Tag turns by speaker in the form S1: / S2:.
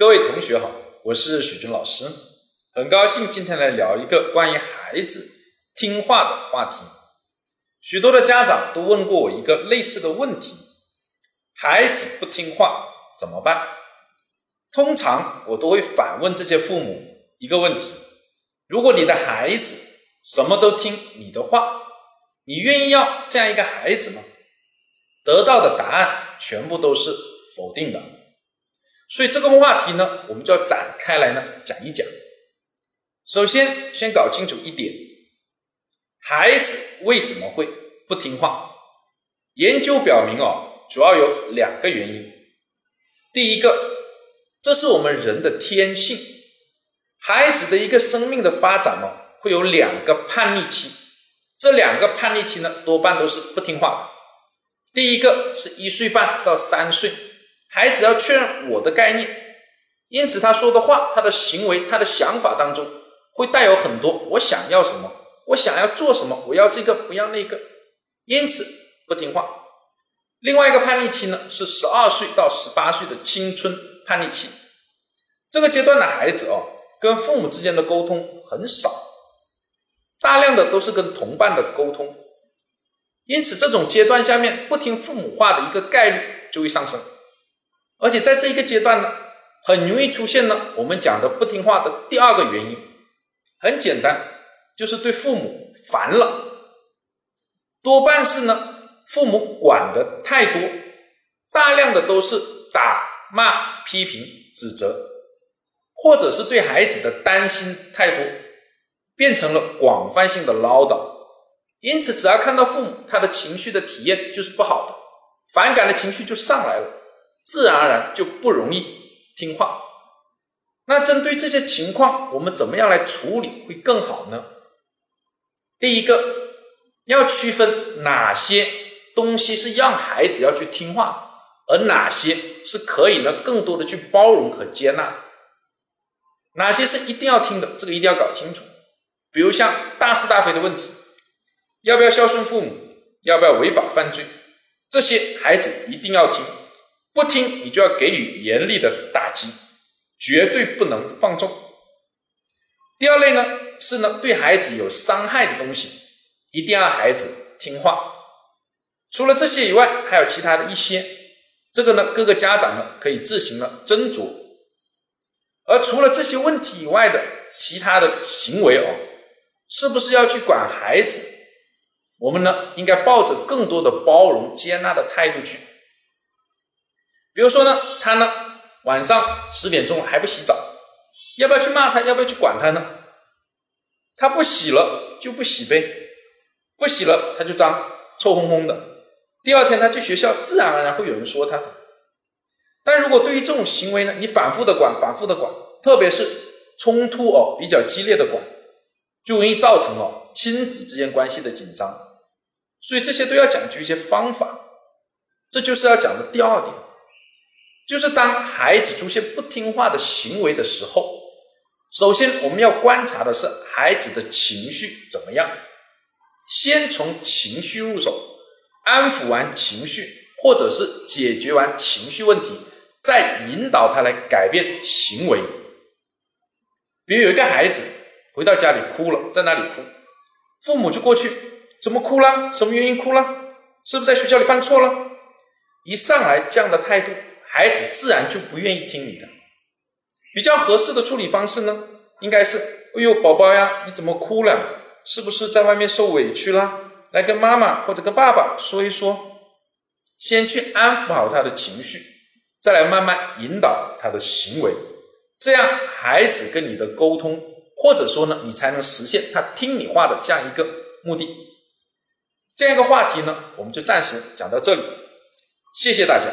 S1: 各位同学好，我是许军老师，很高兴今天来聊一个关于孩子听话的话题。许多的家长都问过我一个类似的问题：孩子不听话怎么办？通常我都会反问这些父母一个问题：如果你的孩子什么都听你的话，你愿意要这样一个孩子吗？得到的答案全部都是否定的。所以这个话题呢，我们就要展开来呢讲一讲。首先，先搞清楚一点：孩子为什么会不听话？研究表明哦，主要有两个原因。第一个，这是我们人的天性。孩子的一个生命的发展哦，会有两个叛逆期，这两个叛逆期呢，多半都是不听话的。第一个是一岁半到三岁。孩子要确认我的概念，因此他说的话、他的行为、他的想法当中会带有很多我想要什么，我想要做什么，我要这个不要那个，因此不听话。另外一个叛逆期呢，是十二岁到十八岁的青春叛逆期，这个阶段的孩子哦，跟父母之间的沟通很少，大量的都是跟同伴的沟通，因此这种阶段下面不听父母话的一个概率就会上升。而且在这一个阶段呢，很容易出现呢我们讲的不听话的第二个原因，很简单，就是对父母烦了，多半是呢父母管的太多，大量的都是打骂、批评、指责，或者是对孩子的担心太多，变成了广泛性的唠叨。因此，只要看到父母他的情绪的体验就是不好的，反感的情绪就上来了。自然而然就不容易听话。那针对这些情况，我们怎么样来处理会更好呢？第一个，要区分哪些东西是让孩子要去听话的，而哪些是可以呢更多的去包容和接纳的。哪些是一定要听的，这个一定要搞清楚。比如像大是大非的问题，要不要孝顺父母，要不要违法犯罪，这些孩子一定要听。不听，你就要给予严厉的打击，绝对不能放纵。第二类呢，是呢对孩子有伤害的东西，一定要孩子听话。除了这些以外，还有其他的一些，这个呢各个家长呢可以自行的斟酌。而除了这些问题以外的其他的行为哦，是不是要去管孩子？我们呢应该抱着更多的包容接纳的态度去。比如说呢，他呢晚上十点钟还不洗澡，要不要去骂他？要不要去管他呢？他不洗了就不洗呗，不洗了他就脏，臭烘烘的。第二天他去学校，自然而然会有人说他。但如果对于这种行为呢，你反复的管，反复的管，特别是冲突哦比较激烈的管，就容易造成哦亲子之间关系的紧张。所以这些都要讲究一些方法，这就是要讲的第二点。就是当孩子出现不听话的行为的时候，首先我们要观察的是孩子的情绪怎么样，先从情绪入手，安抚完情绪，或者是解决完情绪问题，再引导他来改变行为。比如有一个孩子回到家里哭了，在那里哭，父母就过去，怎么哭了？什么原因哭了？是不是在学校里犯错了？一上来这样的态度。孩子自然就不愿意听你的。比较合适的处理方式呢，应该是：哎呦，宝宝呀，你怎么哭了？是不是在外面受委屈了？来跟妈妈或者跟爸爸说一说，先去安抚好他的情绪，再来慢慢引导他的行为。这样，孩子跟你的沟通，或者说呢，你才能实现他听你话的这样一个目的。这样一个话题呢，我们就暂时讲到这里，谢谢大家。